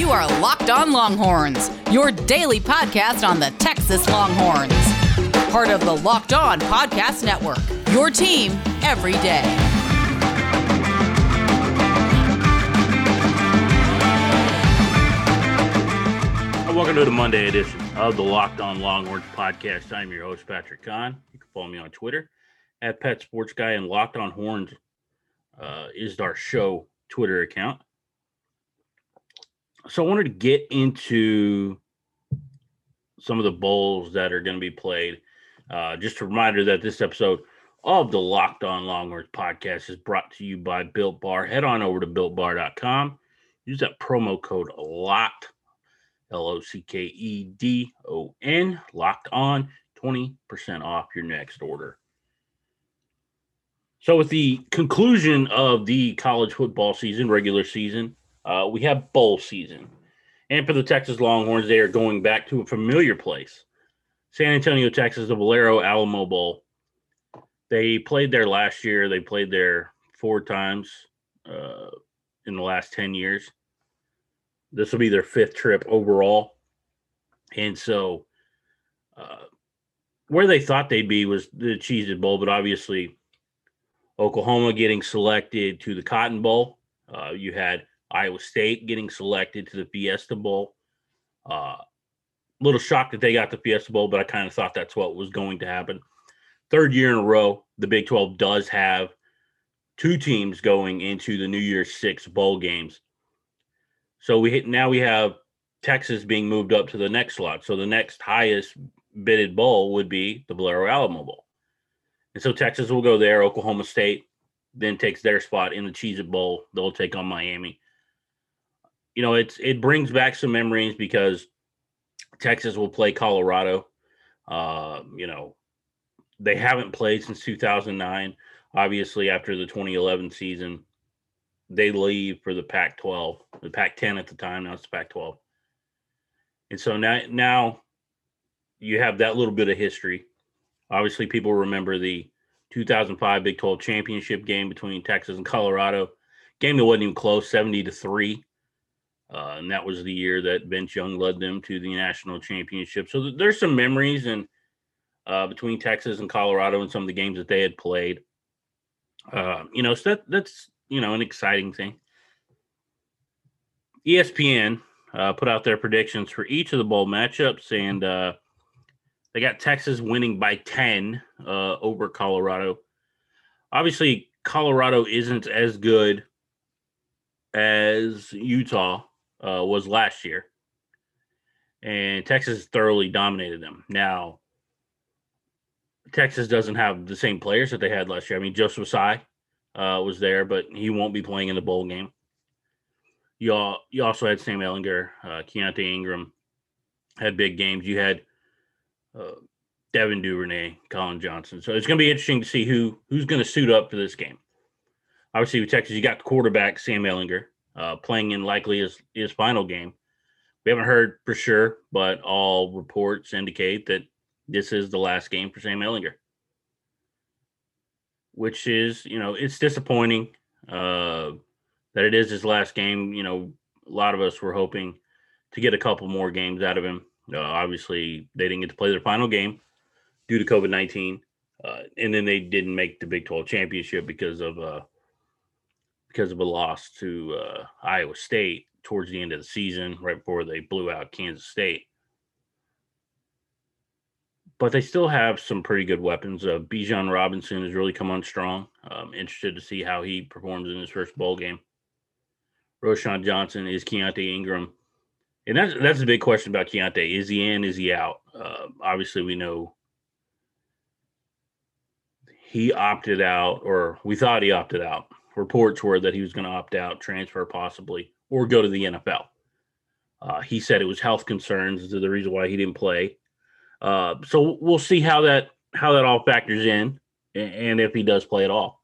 You are Locked On Longhorns, your daily podcast on the Texas Longhorns. Part of the Locked On Podcast Network, your team every day. Welcome to the Monday edition of the Locked On Longhorns podcast. I'm your host, Patrick Kahn. You can follow me on Twitter at Pet Sports Guy and Locked On Horns uh, is our show Twitter account. So I wanted to get into some of the bowls that are going to be played. Uh, just a reminder that this episode of the Locked On Longhorns podcast is brought to you by Built Bar. Head on over to builtbar.com. Use that promo code LOCKED, L O C K E D O N, locked on, 20% off your next order. So, with the conclusion of the college football season, regular season, uh, we have bowl season. And for the Texas Longhorns, they are going back to a familiar place San Antonio, Texas, the Valero Alamo Bowl. They played there last year. They played there four times uh, in the last 10 years. This will be their fifth trip overall. And so, uh, where they thought they'd be was the Cheez It Bowl, but obviously, Oklahoma getting selected to the Cotton Bowl. Uh, you had Iowa State getting selected to the Fiesta Bowl. A uh, little shocked that they got the Fiesta Bowl, but I kind of thought that's what was going to happen. Third year in a row, the Big 12 does have two teams going into the New Year's Six bowl games. So we hit, now we have Texas being moved up to the next slot. So the next highest bidded bowl would be the Valero Alamo Bowl. And so Texas will go there. Oklahoma State then takes their spot in the Cheez It Bowl. They'll take on Miami. You know, it's it brings back some memories because Texas will play Colorado. Uh, you know, they haven't played since 2009. Obviously, after the 2011 season, they leave for the Pac-12, the Pac-10 at the time. Now it's the Pac-12, and so now now you have that little bit of history. Obviously, people remember the 2005 Big 12 championship game between Texas and Colorado. Game that wasn't even close, 70 to 3. Uh, and that was the year that Vince Young led them to the national championship. So th- there's some memories and uh, between Texas and Colorado and some of the games that they had played. Uh, you know, so that, that's you know an exciting thing. ESPN uh, put out their predictions for each of the bowl matchups, and uh, they got Texas winning by 10 uh, over Colorado. Obviously, Colorado isn't as good as Utah uh, was last year. And Texas thoroughly dominated them. Now, Texas doesn't have the same players that they had last year. I mean, Joseph Ossai uh, was there, but he won't be playing in the bowl game. You, all, you also had Sam Ehlinger, uh, Keaontay Ingram had big games. You had uh, Devin Duvernay, Collin Johnson. So it's going to be interesting to see who who's going to suit up for this game. Obviously, with Texas, you got the quarterback Sam Ehlinger uh, playing in likely his his final game. We haven't heard for sure, but all reports indicate that this is the last game for Sam Ehlinger, which is you know it's disappointing uh, that it is his last game. You know, a lot of us were hoping to get a couple more games out of him. Uh, obviously, they didn't get to play their final game due to COVID nineteen, uh, and then they didn't make the Big Twelve championship because of uh, because of a loss to uh, Iowa State towards the end of the season, right before they blew out Kansas State. But they still have some pretty good weapons. Uh, Bijan Robinson has really come on strong. I'm interested to see how he performs in his first bowl game. Roschon Johnson is Keaontay Ingram and that's that's a big question about Keaontay. Is he in? Is he out? Uh, obviously, we know he opted out, or we thought he opted out. Reports were that he was going to opt out, transfer possibly, or go to the NFL. Uh, he said it was health concerns is the reason why he didn't play. Uh, so we'll see how that how that all factors in, and if he does play at all.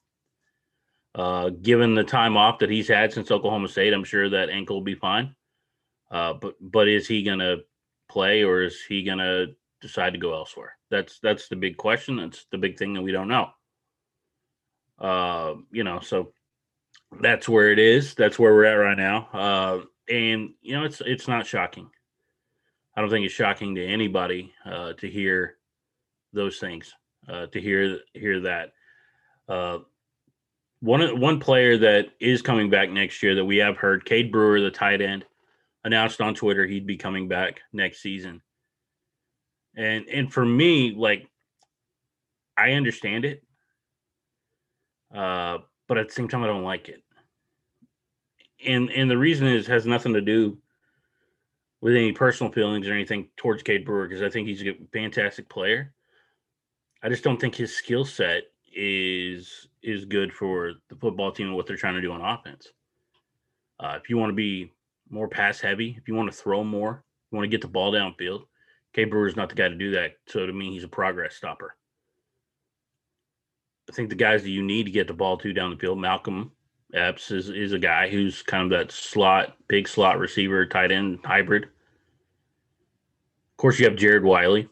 Uh, given the time off that he's had since Oklahoma State, I'm sure that ankle will be fine. Uh, but but is he going to play or is he going to decide to go elsewhere? That's that's the big question. That's the big thing that we don't know. Uh, you know, so that's where it is. That's where we're at right now. Uh, and you know it's it's not shocking. I don't think it's shocking to anybody uh, to hear those things, uh, to hear hear that. Uh, one one player that is coming back next year that we have heard, Cade Brewer, the tight end, announced on Twitter he'd be coming back next season. And and for me, like I understand it, uh, but at the same time, I don't like it. And and the reason is has nothing to do with any personal feelings or anything towards Cade Brewer because I think he's a fantastic player. I just don't think his skill set is is good for the football team and what they're trying to do on offense. Uh, if you want to be more pass heavy, if you want to throw more, you want to get the ball downfield, Brewer is not the guy to do that. So to me, he's a progress stopper. I think the guys that you need to get the ball to down the field, Malcolm Epps is, is a guy who's kind of that slot, big slot receiver, tight end hybrid. Of course, you have Jared Wiley.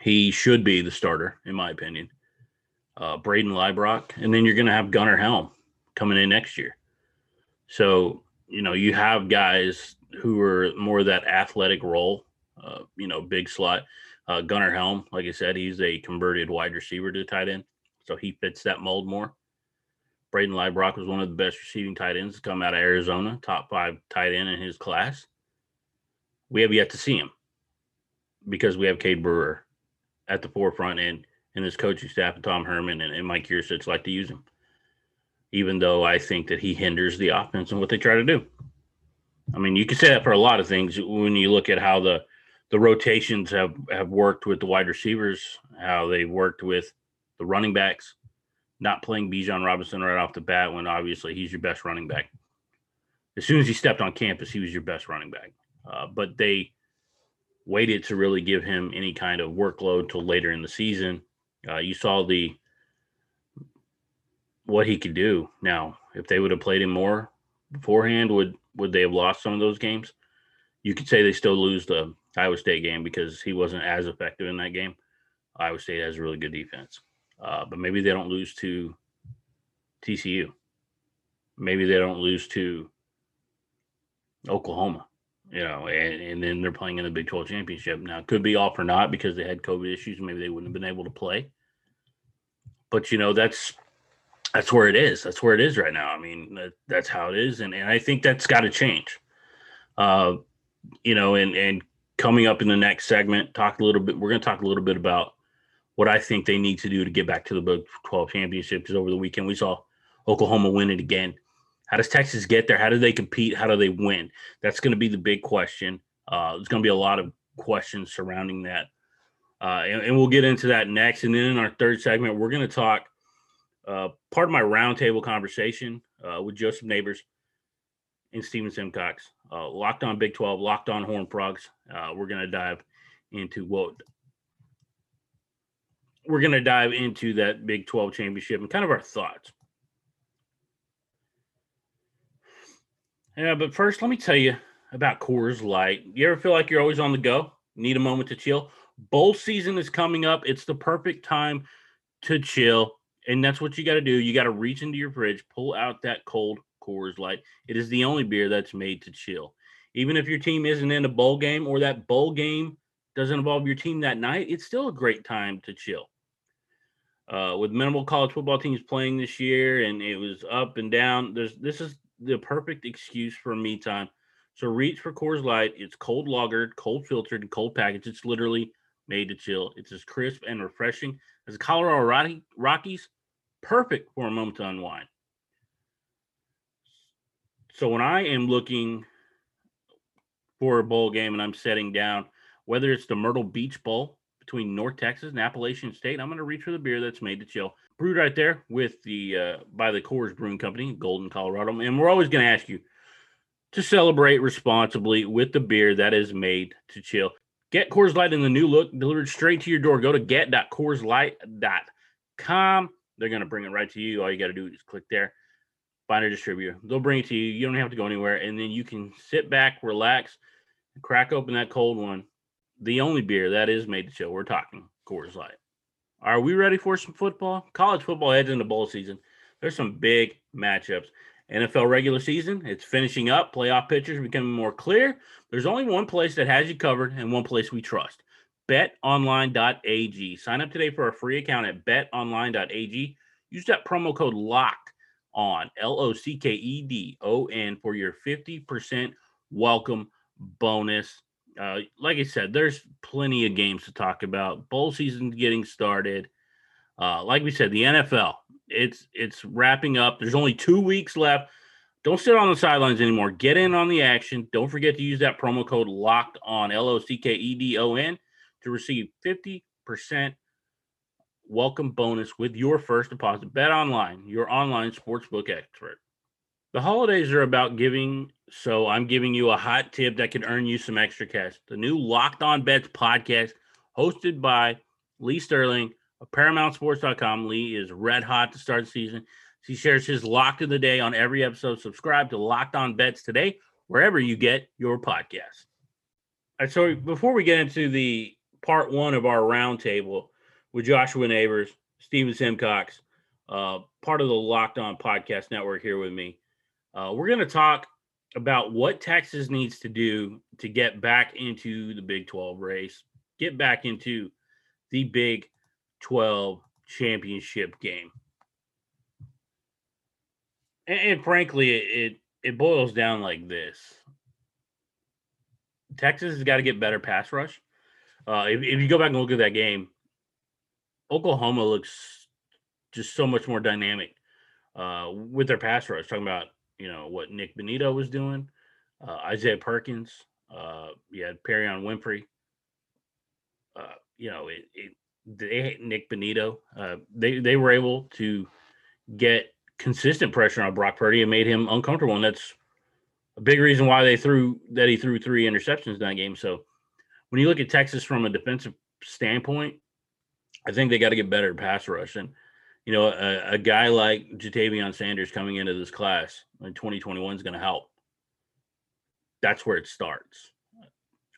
He should be the starter, in my opinion. Uh, Brayden Liebrock, and then you're going to have Gunnar Helm coming in next year. So you know you have guys who are more that athletic role. Uh, you know, big slot. Uh, Gunnar Helm, like I said, he's a converted wide receiver to tight end, so he fits that mold more. Brayden Liebrock was one of the best receiving tight ends to come out of Arizona, top five tight end in his class. We have yet to see him because we have Cade Brewer at the forefront and and his coaching staff and Tom Herman and, and Mike Yurcich like to use him. Even though I think that he hinders the offense and what they try to do. I mean, you can say that for a lot of things when you look at how the the rotations have have worked with the wide receivers, how they've worked with the running backs, not playing Bijan Robinson right off the bat when obviously he's your best running back. As soon as he stepped on campus, he was your best running back. Uh, but they waited to really give him any kind of workload till later in the season. Uh, you saw the what he could do. Now, if they would have played him more beforehand, would would they have lost some of those games? You could say they still lose the Iowa State game because he wasn't as effective in that game. Iowa State has a really good defense. Uh, but maybe they don't lose to TCU. Maybe they don't lose to Oklahoma, you know, and, and then they're playing in the Big 12 championship. Now, it could be off or not because they had COVID issues. Maybe they wouldn't have been able to play. But, you know, that's that's where it is. That's where it is right now. I mean, that, that's how it is. And, and I think that's got to change. Uh, you know, and, and coming up in the next segment, talk a little bit, we're going to talk a little bit about what I think they need to do to get back to the Big 12 championship. Because over the weekend we saw Oklahoma win it again. How does Texas get there? How do they compete? How do they win? That's going to be the big question. Uh, there's going to be a lot of questions surrounding that. Uh, and, and, we'll get into that next. And then in our third segment, we're going to talk uh, part of my roundtable conversation uh, with Joseph Neighbors and Steven Simcox. Uh, locked on Big 12, locked on Horn Frogs. Uh, we're going to dive into what we're going to dive into that Big 12 championship and kind of our thoughts. Yeah, but first, let me tell you about Coors Light. You ever feel like you're always on the go? Need a moment to chill? Bowl season is coming up. It's the perfect time to chill. And that's what you got to do. You got to reach into your fridge, pull out that cold Coors Light. It is the only beer that's made to chill. Even if your team isn't in a bowl game or that bowl game doesn't involve your team that night, it's still a great time to chill uh, with minimal college football teams playing this year, and it was up and down. There's this is the perfect excuse for me time. So reach for Coors Light. It's cold lagered, cold filtered, and cold packaged. It's literally made to chill. It's as crisp and refreshing as the Colorado Rocky, Rockies. Perfect for a moment to unwind. So when I am looking for a bowl game and I'm setting down, whether it's the Myrtle Beach Bowl between North Texas and Appalachian State. I'm going to reach for the beer that's made to chill, brewed right there with the uh, by the Coors Brewing Company, Golden, Colorado. And we're always going to ask you to celebrate responsibly with the beer that is made to chill. Get Coors Light in the new look delivered straight to your door. Go to get.coorslight.com. They're going to bring it right to you. All you got to do is click there, find a distributor. They'll bring it to you. You don't have to go anywhere. And then you can sit back, relax, crack open that cold one the only beer that is made to chill. We're talking Coors Light. Are we ready for some football? College football heads into bowl season. There's some big matchups. NFL regular season, it's finishing up. Playoff pictures becoming more clear. There's only one place that has you covered and one place we trust betonline.ag. Sign up today for a free account at betonline.ag. Use that promo code LOCKED on L O C K E D O N for your 50% welcome bonus. Uh, like I said, there's plenty of games to talk about. Bowl season's getting started. Uh, like we said, the NFL, it's it's wrapping up. There's only two weeks left. Don't sit on the sidelines anymore. Get in on the action. Don't forget to use that promo code locked on L O C K E D O N to receive 50% welcome bonus with your first deposit. Bet online, your online sportsbook expert. The holidays are about giving, so I'm giving you a hot tip that could earn you some extra cash. The new Locked On Bets podcast, hosted by Lee Sterling of ParamountSports.com. Lee is red hot to start the season. He shares his lock of the day on every episode. Subscribe to Locked On Bets today, wherever you get your podcast. All right, so before we get into the part one of our roundtable with Joshua Neighbors, Steven Simcox, uh, part of the Locked On Podcast Network here with me. Uh, we're going to talk about what Texas needs to do to get back into the Big 12 race, get back into the Big 12 championship game. And, and frankly, it, it boils down like this Texas has got to get better pass rush. Uh, if, if you go back and look at that game, Oklahoma looks just so much more dynamic uh, with their pass rush. Talking about you know what Nik Bonitto was doing, uh, Isaiah Perkins, uh, you had Perrion Winfrey. Uh, you know, it, it they Nik Bonitto. Uh, they they were able to get consistent pressure on Brock Purdy and made him uncomfortable, and that's a big reason why they threw that he threw three interceptions in that game. So when you look at Texas from a defensive standpoint, I think they got to get better at pass rush. And, you know, a, a guy like Ja'Tavion Sanders coming into this class in 2021 is going to help. That's where it starts.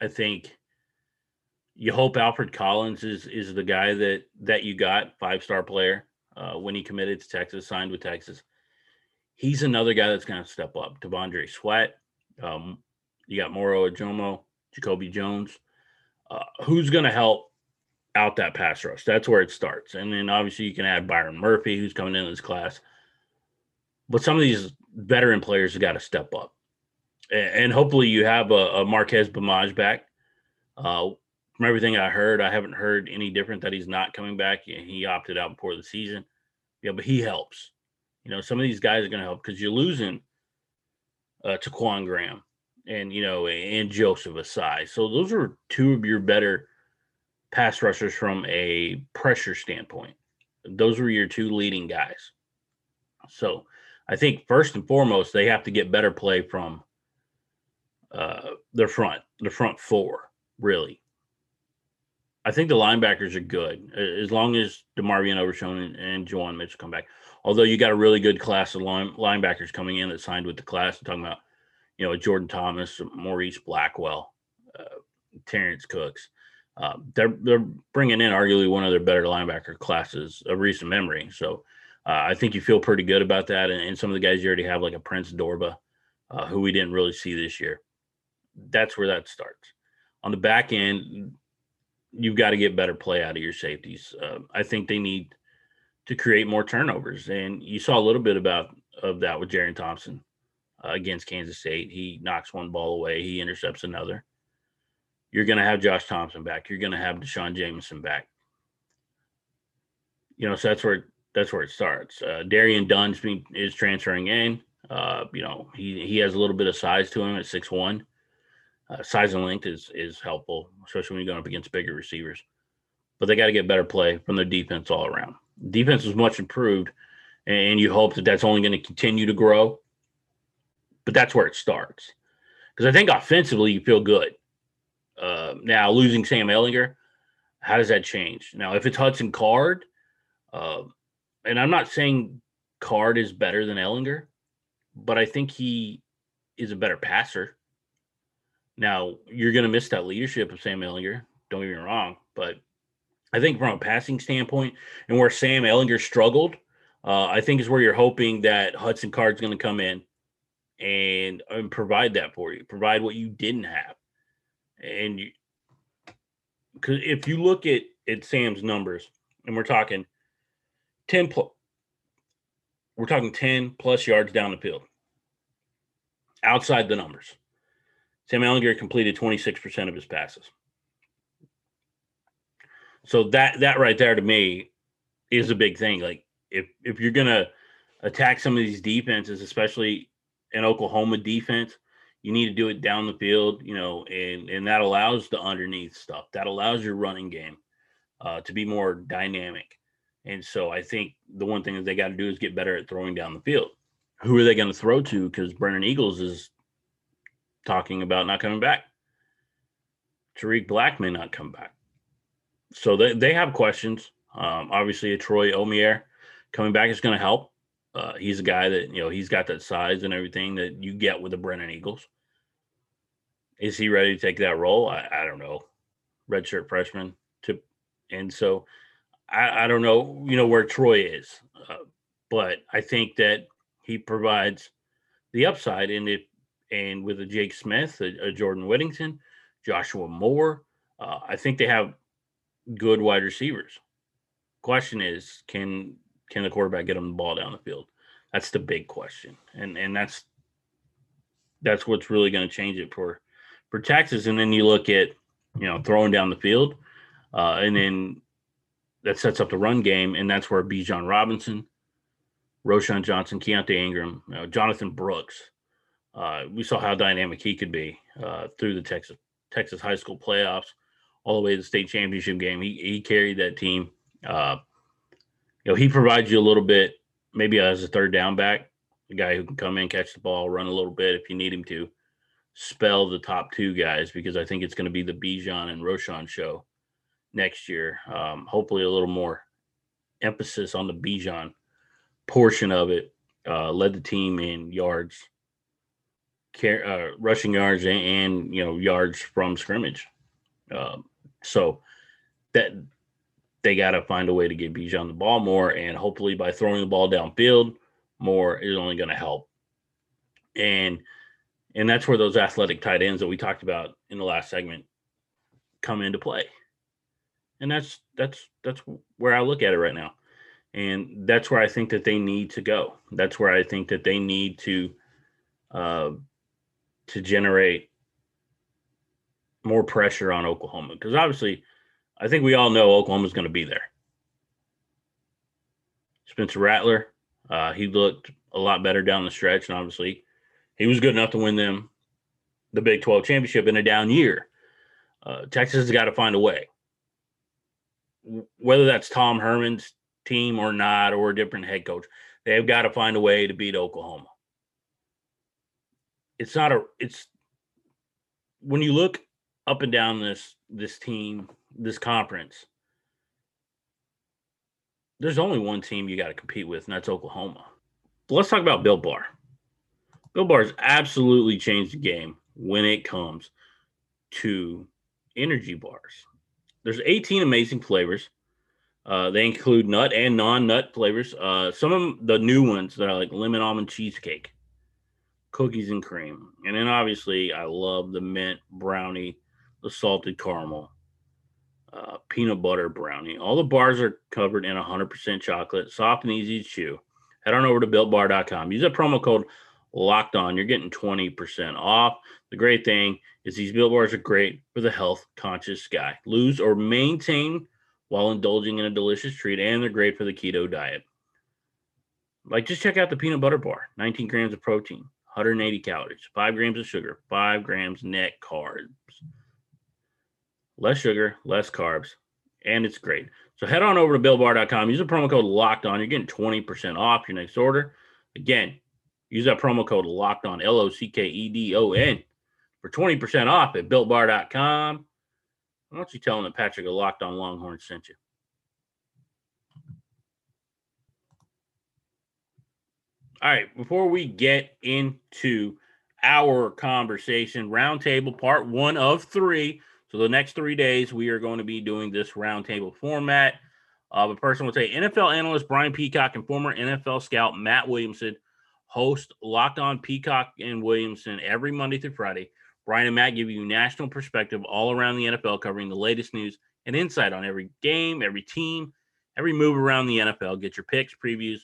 I think you hope Alfred Collins is is the guy that that you got five star player uh, when he committed to Texas, signed with Texas. He's another guy that's going to step up. T'Vondre Sweat. Um, you got Moro Ojomo, Jacoby Jones uh, who's going to help out that pass rush? That's where it starts. And then obviously you can add Byron Murphy, who's coming in this class. But some of these veteran players have got to step up. And, hopefully you have a, a Marqez Bimage back. Uh, from everything I heard, I haven't heard any different that he's not coming back. And he opted out before the season. Yeah, but he helps. You know, some of these guys are going to help because you're losing uh, Ta'Quon Graham and you know, and Joseph Ossai. So those are two of your better pass rushers from a pressure standpoint. Those were your two leading guys. So I think first and foremost, they have to get better play from uh, their front, the front four, really. I think the linebackers are good as long as DeMarvion Overshown and, and Juwan Mitchell come back. Although you got a really good class of line, linebackers coming in that signed with the class. I'm talking about you know, Jordan Thomas, Maurice Blackwell, uh, Terrence Cooks. Uh, they're they're bringing in arguably one of their better linebacker classes of recent memory. So uh, I think you feel pretty good about that. And, and, some of the guys you already have, like a Prince Dorbah, uh, who we didn't really see this year. That's where that starts. On the back end, you've got to get better play out of your safeties. Uh, I think they need to create more turnovers, and you saw a little bit about of that with Jerrin Thompson uh, against Kansas State. He knocks one ball away, he intercepts another. You're going to have Josh Thompson back. You're going to have Deshaun Jameson back. You know, so that's where that's where it starts. Uh, Darian Dunn's being, is transferring in. Uh, you know, he he has a little bit of size to him at six one. Uh, size and length is is helpful, especially when you're going up against bigger receivers. But they got to get better play from their defense all around. Defense is much improved, and you hope that that's only going to continue to grow but that's where it starts. Because I think offensively, you feel good. Uh, now, losing Sam Ehlinger, how does that change? Now, if it's Hudson Card, uh, and I'm not saying Card is better than Ehlinger, but I think he is a better passer. Now, you're going to miss that leadership of Sam Ehlinger. Don't get me wrong, but I think from a passing standpoint and where Sam Ehlinger struggled uh, I think is where you're hoping that Hudson Card's going to come in and, and provide that for you, provide what you didn't have. And you, because if you look at, at Sam's numbers, and we're talking 10 plus, we're talking 10 plus yards down the field outside the numbers. Sam Ehlinger completed 26% of his passes. So that that right there to me is a big thing. Like if if you're gonna attack some of these defenses, especially an Oklahoma defense, you need to do it down the field, you know, and and that allows the underneath stuff. That allows your running game uh, to be more dynamic. And so I think the one thing that they got to do is get better at throwing down the field. Who are they going to throw to? Because Brennan Eagles is talking about not coming back. Tarik Black may not come back. So they, they have questions. Um, obviously, a Troy Omeire coming back is going to help. Uh, he's a guy that, you know, he's got that size and everything that you get with the Brennan Eagles. Is he ready to take that role? I, I don't know. Redshirt freshman. To, and so I, I don't know, you know, where Troy is. Uh, but I think that he provides the upside. And if and with a Jake Smith, a, a Jordan Whittington, Joshua Moore, uh, I think they have good wide receivers. Question is, can can the quarterback get them the ball down the field? That's the big question, and and that's that's what's really going to change it for for Texas. And then you look at you know throwing down the field, uh, and then that sets up the run game, and that's where Bijan Robinson, Roschon Johnson, Keaontay Ingram, you know, Jonathan Brooks, uh, we saw how dynamic he could be uh, through the Texas Texas high school playoffs, all the way to the state championship game. He he carried that team. Uh, you know, he provides you a little bit, maybe as a third down back, a guy who can come in, catch the ball, run a little bit if you need him to, spell the top two guys because I think it's going to be the Bijan and Roschon show next year. Um, hopefully, a little more emphasis on the Bijan portion of it. Uh, led the team in yards uh, rushing yards and, and, you know yards from scrimmage. Um, so that they got to find a way to get Bijan the ball more, and hopefully by throwing the ball downfield more is only going to help. And and that's where those athletic tight ends that we talked about in the last segment come into play. And that's that's that's where I look at it right now. And that's where I think that they need to go. That's where I think that they need to uh, to generate more pressure on Oklahoma because obviously, I think we all know Oklahoma's going to be there. Spencer Rattler, uh, he looked a lot better down the stretch, and obviously, he was good enough to win them the Big 12 championship in a down year. Uh, Texas has got to find a way. Whether that's Tom Herman's team or not, or a different head coach, they've got to find a way to beat Oklahoma it's not a it's when you look up and down this this team this conference there's only one team you got to compete with and that's oklahoma but let's talk about built bar built bar has absolutely changed the game when it comes to energy bars there's 18 amazing flavors uh, they include nut and non-nut flavors uh, some of the new ones that are like lemon almond cheesecake cookies and cream. And then obviously, I love the mint brownie, the salted caramel, uh, peanut butter brownie. All the bars are covered in 100% chocolate, soft and easy to chew. Head on over to builtbar.com. Use that promo code locked on. You're getting 20% off. The great thing is these built bars are great for the health conscious guy. Lose or maintain while indulging in a delicious treat, and they're great for the keto diet. Like, just check out the peanut butter bar 19 grams of protein, 180 calories, five grams of sugar, five grams net carbs. Less sugar, less carbs, and it's great. So head on over to BuiltBar.com. Use the promo code locked on. You're getting 20% off your next order. Again, use that promo code locked on, L O C K E D O N, for 20% off at builtbar.com. Why don't you tell them that Patrick, a locked on Longhorn, sent you? All right, before we get into our conversation, roundtable part one of three. So the next three days, we are going to be doing this roundtable format. Uh, but person would say NFL analyst Brian Peacock and former NFL scout Matt Williamson host Locked On Peacock and Williamson every Monday through Friday. Brian and Matt give you national perspective all around the NFL, covering the latest news and insight on every game, every team, every move around the NFL. Get your picks, previews,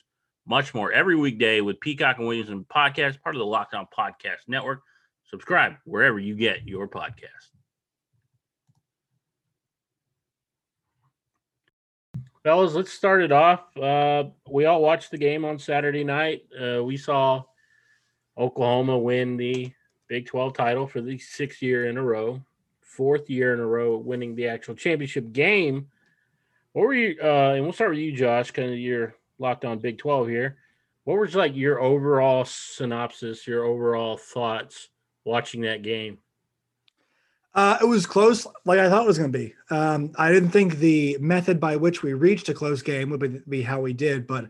much more every weekday with Peacock and Williamson podcast, part of the Locked On Podcast Network. Subscribe wherever you get your podcast. Fellas, let's start it off. Uh, we all watched the game on Saturday night. Uh, we saw Oklahoma win the Big 12 title for the sixth year in a row, fourth year in a row winning the actual championship game. What were you, uh, and we'll start with you, Josh, kind of your locked on Big 12 here. What was like your overall synopsis, your overall thoughts watching that game? Uh, it was close, like I thought it was going to be. Um, I didn't think the method by which we reached a close game would be, be how we did, but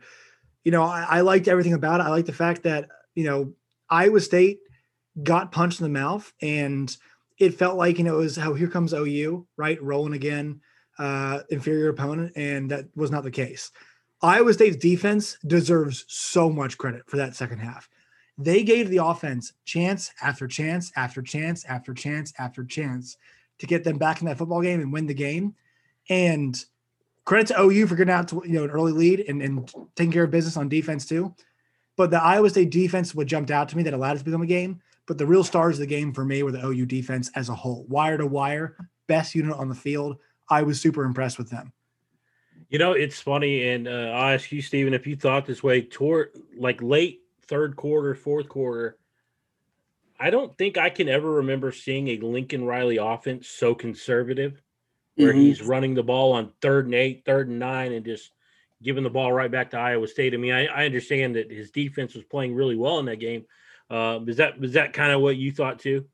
you know, I, I, liked everything about it. I liked the fact that you know Iowa State got punched in the mouth, and it felt like you know it was how here comes OU, right, rolling again, uh, inferior opponent, and that was not the case. Iowa State's defense deserves so much credit for that second half. They gave the offense chance after chance after chance after chance after chance to get them back in that football game and win the game. And credit to OU for getting out to you know an early lead and, and taking care of business on defense too. But the Iowa State defense what jumped out to me that allowed it to become a game. But the real stars of the game for me were the OU defense as a whole, wire to wire, best unit on the field. I was super impressed with them. You know, it's funny, and uh, I'll ask you, Stephen, if you thought this way like late third quarter, fourth quarter. I don't think I can ever remember seeing a Lincoln Riley offense so conservative, where mm-hmm. he's running the ball on third and eight, third and nine, and just giving the ball right back to Iowa State. I mean, I, I understand that his defense was playing really well in that game. Uh, is that was that kind of what you thought too?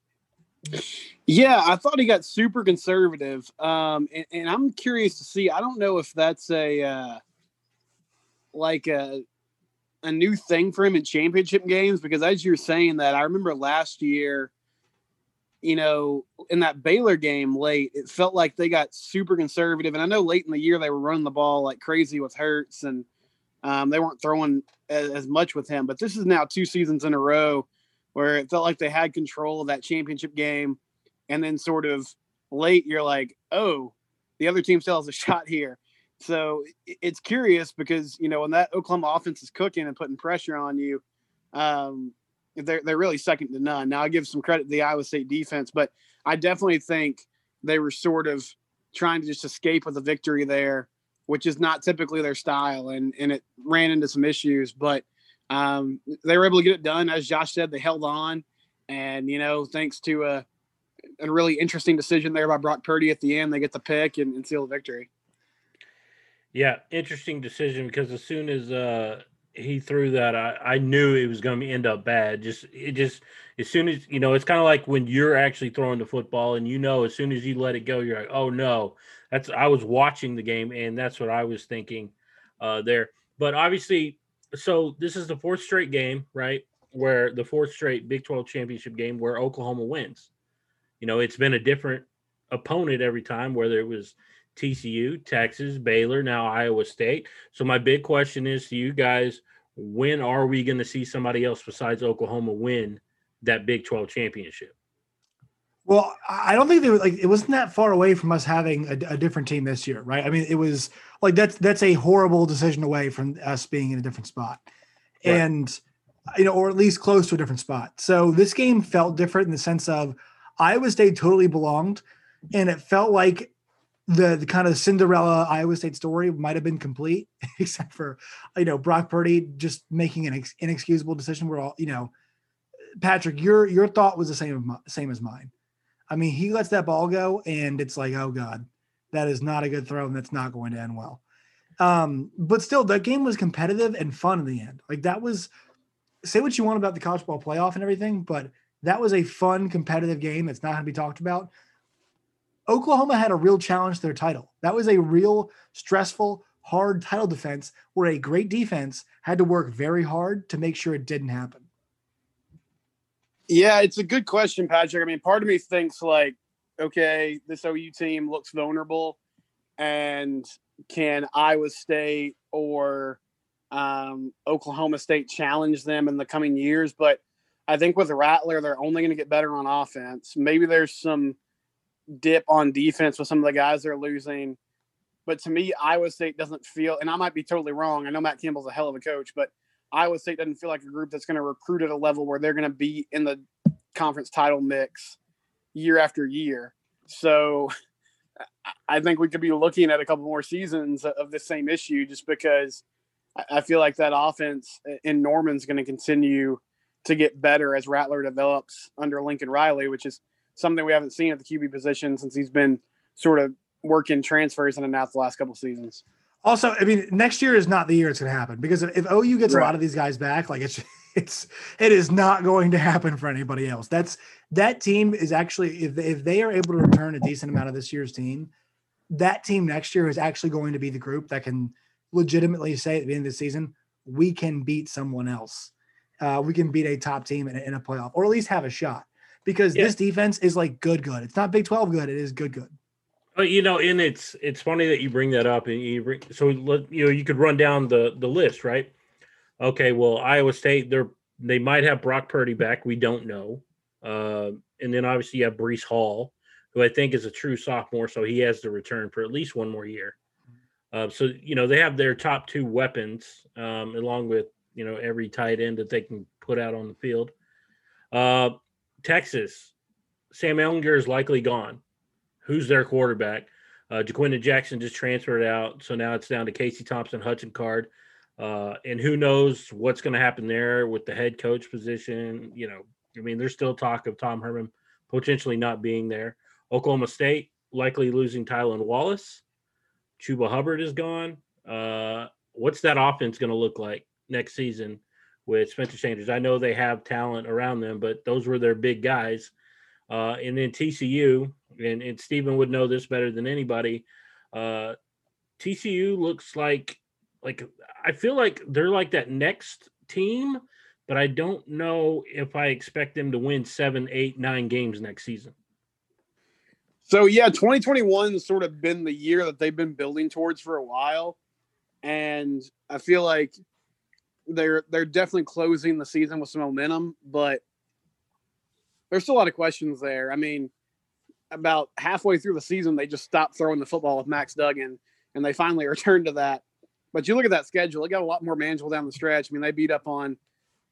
Yeah, I thought he got super conservative, um, and, and, I'm curious to see. I don't know if that's a uh, like a a new thing for him in championship games because as you're saying that, I remember last year, you know, in that Baylor game late, it felt like they got super conservative. And I know late in the year they were running the ball like crazy with Hurts and um, they weren't throwing as, as much with him. But this is now two seasons in a row where it felt like they had control of that championship game. And then sort of late, you're like, oh, the other team still has a shot here. So it's curious because you know when that Oklahoma offense is cooking and putting pressure on you, um, they're they're really second to none. Now I give some credit to the Iowa State defense, but I definitely think they were sort of trying to just escape with a victory there, which is not typically their style, and and it ran into some issues, but um, they were able to get it done. As Josh said, they held on, and you know thanks to a a really interesting decision there by Brock Purdy at the end, they get the pick and, and seal the victory. Yeah, interesting decision because as soon as uh he threw that, I, I knew it was going to end up bad. Just it just as soon as you know, it's kind of like when you're actually throwing the football and you know as soon as you let it go, you're like, oh no. That's I was watching the game and that's what I was thinking uh there. But obviously, so this is the fourth straight game, right? Where the fourth straight Big 12 championship game where Oklahoma wins. You know, it's been a different opponent every time, whether it was TCU, Texas, Baylor, now Iowa State. So my big question is to you guys, when are we going to see somebody else besides Oklahoma win that Big 12 championship? Well, I don't think they were like it wasn't that far away from us having a, a, different team this year, right? I mean, it was like that's that's a horrible decision away from us being in a different spot, right. and you know, or at least close to a different spot. So this game felt different in the sense of Iowa State totally belonged, and it felt like the, the kind of Cinderella Iowa State story might have been complete, except for you know Brock Purdy just making an ex- inexcusable decision. We're all you know, Patrick, your your thought was the same same as mine. I mean, he lets that ball go, and it's like, oh god, that is not a good throw, and that's not going to end well. Um, but still, that game was competitive and fun in the end. Like that was, say what you want about the college ball playoff and everything, but that was a fun, competitive game that's not going to be talked about. Oklahoma had a real challenge to their title. That was a real stressful, hard title defense where a great defense had to work very hard to make sure it didn't happen. Yeah, it's a good question, Patrick. I mean, part of me thinks like, okay, this OU team looks vulnerable, and can Iowa State or um, Oklahoma State challenge them in the coming years? But I think with Rattler, they're only going to get better on offense. Maybe there's some dip on defense with some of the guys they're losing. But to me, Iowa State doesn't feel, and I might be totally wrong. I know Matt Campbell's a hell of a coach, but Iowa State doesn't feel like a group that's going to recruit at a level where they're going to be in the conference title mix year after year. So I think we could be looking at a couple more seasons of the same issue just because I feel like that offense in Norman's going to continue to get better as Rattler develops under Lincoln Riley, which is something we haven't seen at the QB position since he's been sort of working transfers in and out the last couple seasons. Also, I mean, next year is not the year it's going to happen because if, if OU gets right. a lot of these guys back, like it's it's it is not going to happen for anybody else. That's that team is actually if if they are able to return a decent amount of this year's team, that team next year is actually going to be the group that can legitimately say at the end of the season we can beat someone else. Uh, we can beat a top team in, in, a playoff, or at least have a shot. Because yeah. this defense is like good, good. It's not Big Twelve good. It is good, good. But you know, and it's it's funny that you bring that up, and you bring so you know you could run down the the list, right? Okay, well, Iowa State, they're they might have Brock Purdy back. We don't know. Uh, and then obviously you have Breece Hall, who I think is a true sophomore, so he has to return for at least one more year. Uh, so you know they have their top two weapons, um, along with you know every tight end that they can put out on the field. Uh, Texas, Sam Ehlinger is likely gone. Who's their quarterback? Uh, Jackson just transferred out, so now it's down to Casey Thompson, Hudson Card, uh, and who knows what's going to happen there with the head coach position. You know, I mean, there's still talk of Tom Herman potentially not being there. Oklahoma State likely losing Tylan Wallace. Chuba Hubbard is gone. Uh, what's that offense going to look like next season with Spencer Sanders? I know they have talent around them, but those were their big guys. Uh, and then TCU, and, and Stephen would know this better than anybody. Uh, TCU looks like like I feel like they're like that next team, but I don't know if I expect them to win seven, eight, nine games next season. So yeah, 2021 has sort of been the year that they've been building towards for a while. And I feel like they're they're definitely closing the season with some momentum, but there's still a lot of questions there. I mean, about halfway through the season, they just stopped throwing the football with Max Duggan, and they finally returned to that. But you look at that schedule; they got a lot more manageable down the stretch. I mean, they beat up on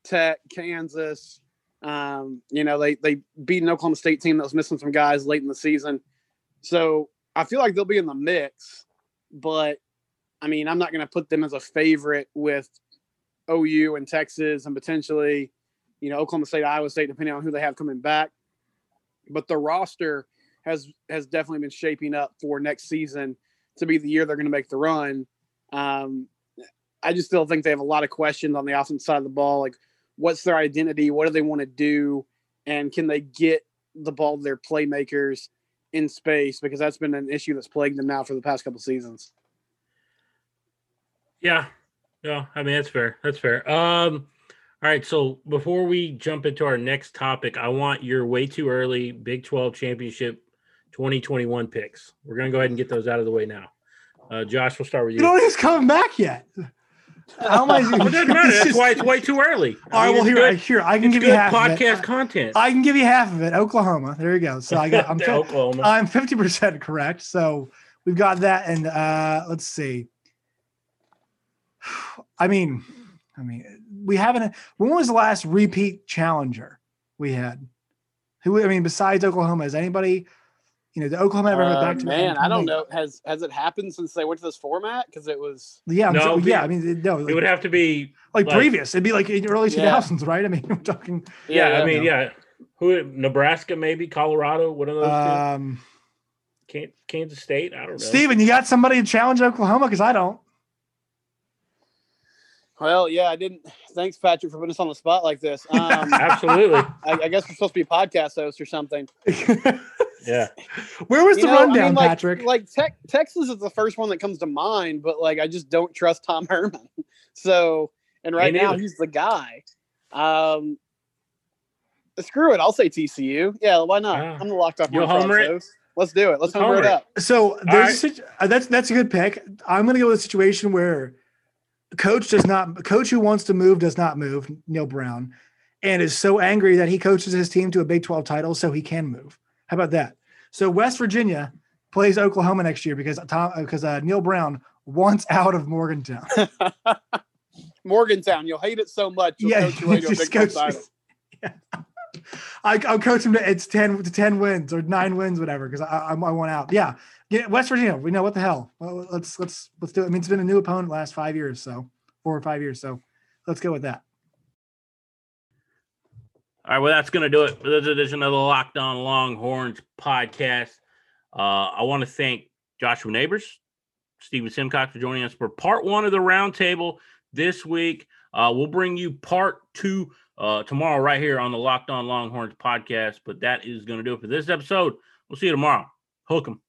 Tech, Kansas, um, you know, they they beat an Oklahoma State team that was missing some guys late in the season. So I feel like they'll be in the mix, but I mean, I'm not going to put them as a favorite with OU and Texas and potentially, you know, Oklahoma State, Iowa State, depending on who they have coming back. But the roster has has definitely been shaping up for next season to be the year they're going to make the run. Um, I just still think they have a lot of questions on the offensive side of the ball, like what's their identity, what do they want to do, and can they get the ball to their playmakers in space because that's been an issue that's plagued them now for the past couple seasons. Yeah, no, I mean that's fair. That's fair. Um, all right, so before we jump into our next topic, I want your way too early Big 12 championship 2021 picks. We're gonna go ahead and get those out of the way now. Uh, Josh, we'll start with you. You know he's coming back yet. How am I? it doesn't matter. That's why it's way too early. All right. Well, here, good, here I can give you half podcast content. I can give you half of it. Oklahoma. There you go. So I got. I'm Oklahoma. I'm fifty percent correct. So we've got that, and uh let's see. I mean, I mean, we haven't. When was the last repeat challenger we had? Who? I mean, besides Oklahoma, is anybody? you know, the Oklahoma ever uh, back to man? I don't know. Has has it happened since they went to this format? Because it was yeah, no, so, yeah. I mean, no, like, it would have to be like, like, previous. It'd be like in early two thousands, yeah. right? I mean, we're talking. Yeah, yeah I mean, yeah. Who? Nebraska, maybe Colorado. One of those. Um, two? Kansas State. I don't know. Steven, you got somebody to challenge Oklahoma? Because I don't. Well, yeah, I didn't. Thanks, Patrick, for putting us on the spot like this. Um, Absolutely. I, I, guess we're supposed to be podcast host or something. Yeah. Where was you the know, rundown, I mean, like, Patrick? Like te- Texas is the first one that comes to mind, but like I just don't trust Tom Herman. So, and right now he's the guy. Um, screw it, I'll say TCU. Yeah, why not? Yeah. I'm the locked off. You'll homer it. Let's do it. Let's homer it up. So there's right. a, uh, that's that's a good pick. I'm going to go with a situation where coach does not coach who wants to move does not move Neal Brown, and is so angry that he coaches his team to a Big 12 title so he can move. How about that? So West Virginia plays Oklahoma next year because Tom because uh, Neal Brown wants out of Morgantown. Morgantown, you'll hate it so much. You'll yeah, coach you Big coach, title. Yeah. I, will coach him to it's ten to ten wins or nine wins, whatever, because I, I, I want out. Yeah, yeah, West Virginia. We know what the hell. Well, let's let's let's do it. I mean, it's been a new opponent last five years, so four or five years. So let's go with that. All right, well, that's going to do it for this edition of the Locked On Longhorns podcast. Uh, I want to thank Joshua Neighbors, Stephen Simcox for joining us for part one of the roundtable this week. Uh, we'll bring you part two uh, tomorrow right here on the Locked On Longhorns podcast. But that is going to do it for this episode. We'll see you tomorrow. Hook 'em.